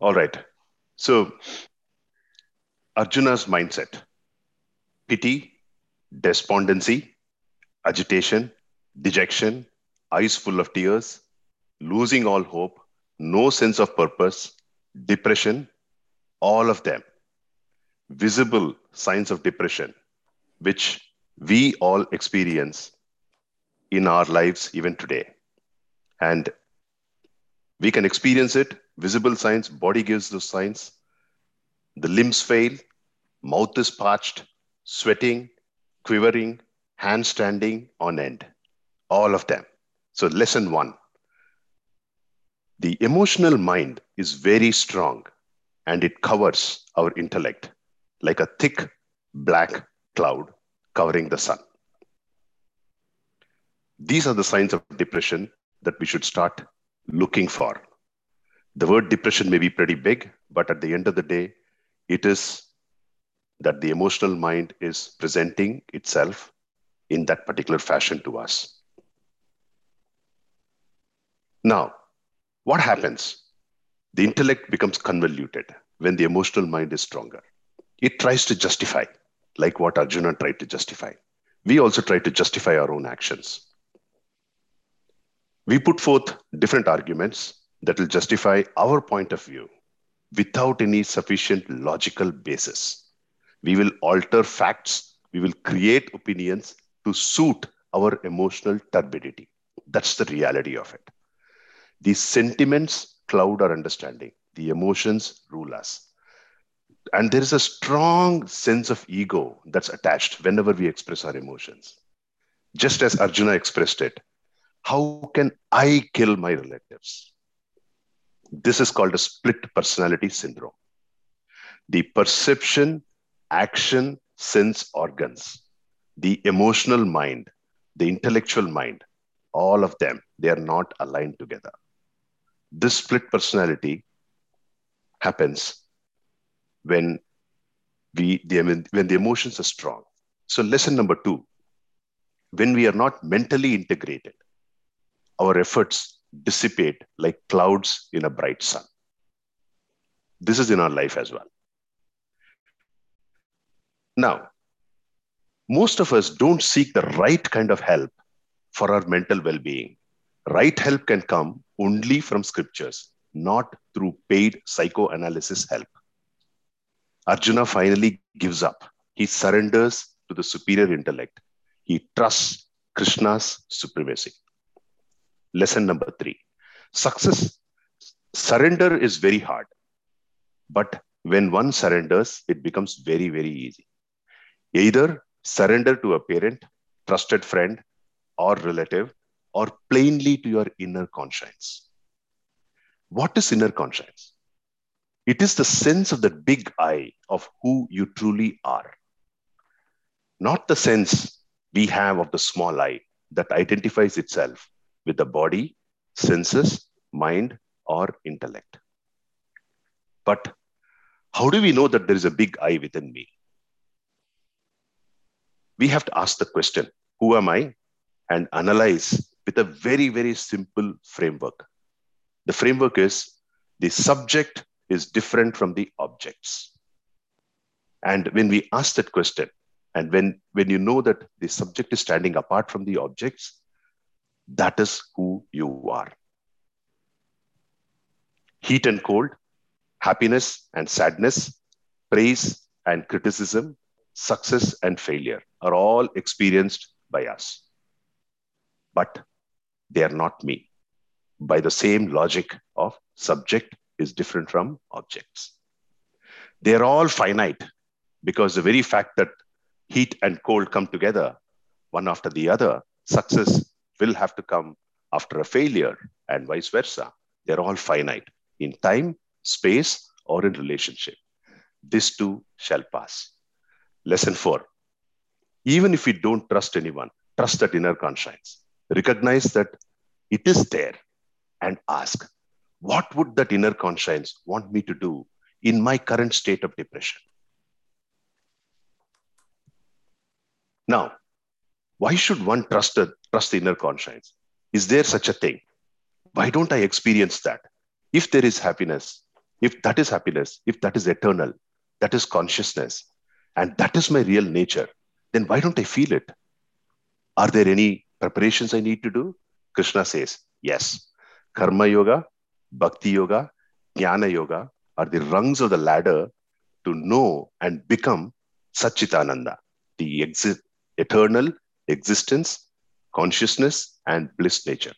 All right. So, Arjuna's mindset pity, despondency, agitation, dejection, eyes full of tears, losing all hope, no sense of purpose, depression, all of them visible signs of depression, which we all experience in our lives even today. And we can experience it, visible signs, body gives those signs. The limbs fail, mouth is parched, sweating, quivering, hand standing on end. All of them. So, lesson one the emotional mind is very strong and it covers our intellect like a thick black cloud covering the sun. These are the signs of depression that we should start looking for. The word depression may be pretty big, but at the end of the day, it is that the emotional mind is presenting itself in that particular fashion to us. Now, what happens? The intellect becomes convoluted when the emotional mind is stronger. It tries to justify, like what Arjuna tried to justify. We also try to justify our own actions. We put forth different arguments that will justify our point of view without any sufficient logical basis. We will alter facts, we will create opinions to suit our emotional turbidity. That's the reality of it. The sentiments cloud our understanding, the emotions rule us. And there is a strong sense of ego that's attached whenever we express our emotions. Just as Arjuna expressed it, how can I kill my relatives? This is called a split personality syndrome. The perception, action, sense organs, the emotional mind, the intellectual mind, all of them, they are not aligned together. This split personality happens when we the, when the emotions are strong. So lesson number two, when we are not mentally integrated, our efforts dissipate like clouds in a bright sun. This is in our life as well. Now, most of us don't seek the right kind of help for our mental well being. Right help can come only from scriptures, not through paid psychoanalysis help. Arjuna finally gives up. He surrenders to the superior intellect. He trusts Krishna's supremacy. Lesson number three success, surrender is very hard. But when one surrenders, it becomes very, very easy. Either surrender to a parent, trusted friend, or relative, or plainly to your inner conscience. What is inner conscience? It is the sense of the big I of who you truly are. Not the sense we have of the small I that identifies itself with the body, senses, mind, or intellect. But how do we know that there is a big I within me? We have to ask the question Who am I? and analyze with a very, very simple framework. The framework is the subject is different from the objects. And when we ask that question, and when, when you know that the subject is standing apart from the objects, that is who you are. Heat and cold, happiness and sadness, praise and criticism, success and failure are all experienced by us. But they are not me by the same logic of subject is different from objects. They are all finite because the very fact that heat and cold come together, one after the other, success will have to come after a failure and vice versa. They're all finite in time, space, or in relationship. This too shall pass. Lesson four. Even if we don't trust anyone, trust that inner conscience. Recognize that it is there and ask, what would that inner conscience want me to do in my current state of depression? Now, why should one trust, a, trust the inner conscience? Is there such a thing? Why don't I experience that? If there is happiness, if that is happiness, if that is eternal, that is consciousness, and that is my real nature, then why don't I feel it? Are there any preparations I need to do? Krishna says, yes. Karma yoga, bhakti yoga, jnana yoga are the rungs of the ladder to know and become Satchitananda, the exi- eternal existence, consciousness, and bliss nature.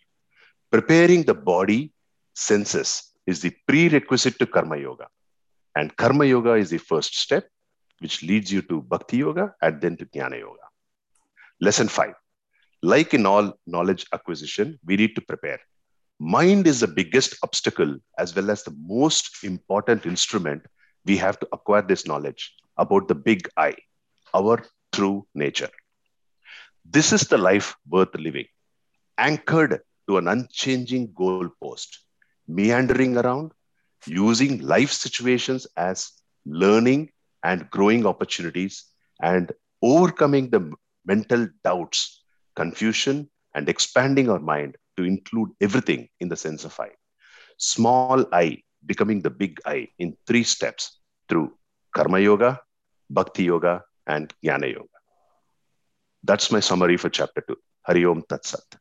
Preparing the body, senses, is the prerequisite to Karma Yoga. And Karma Yoga is the first step, which leads you to Bhakti Yoga and then to Jnana Yoga. Lesson five. Like in all knowledge acquisition, we need to prepare. Mind is the biggest obstacle as well as the most important instrument we have to acquire this knowledge about the big I, our true nature. This is the life worth living, anchored to an unchanging goalpost, meandering around, using life situations as learning and growing opportunities, and overcoming the mental doubts, confusion, and expanding our mind to include everything in the sense of I. Small I becoming the big I in three steps through Karma Yoga, Bhakti Yoga, and Jnana Yoga. That's my summary for chapter two. Hari Om Tat Sat.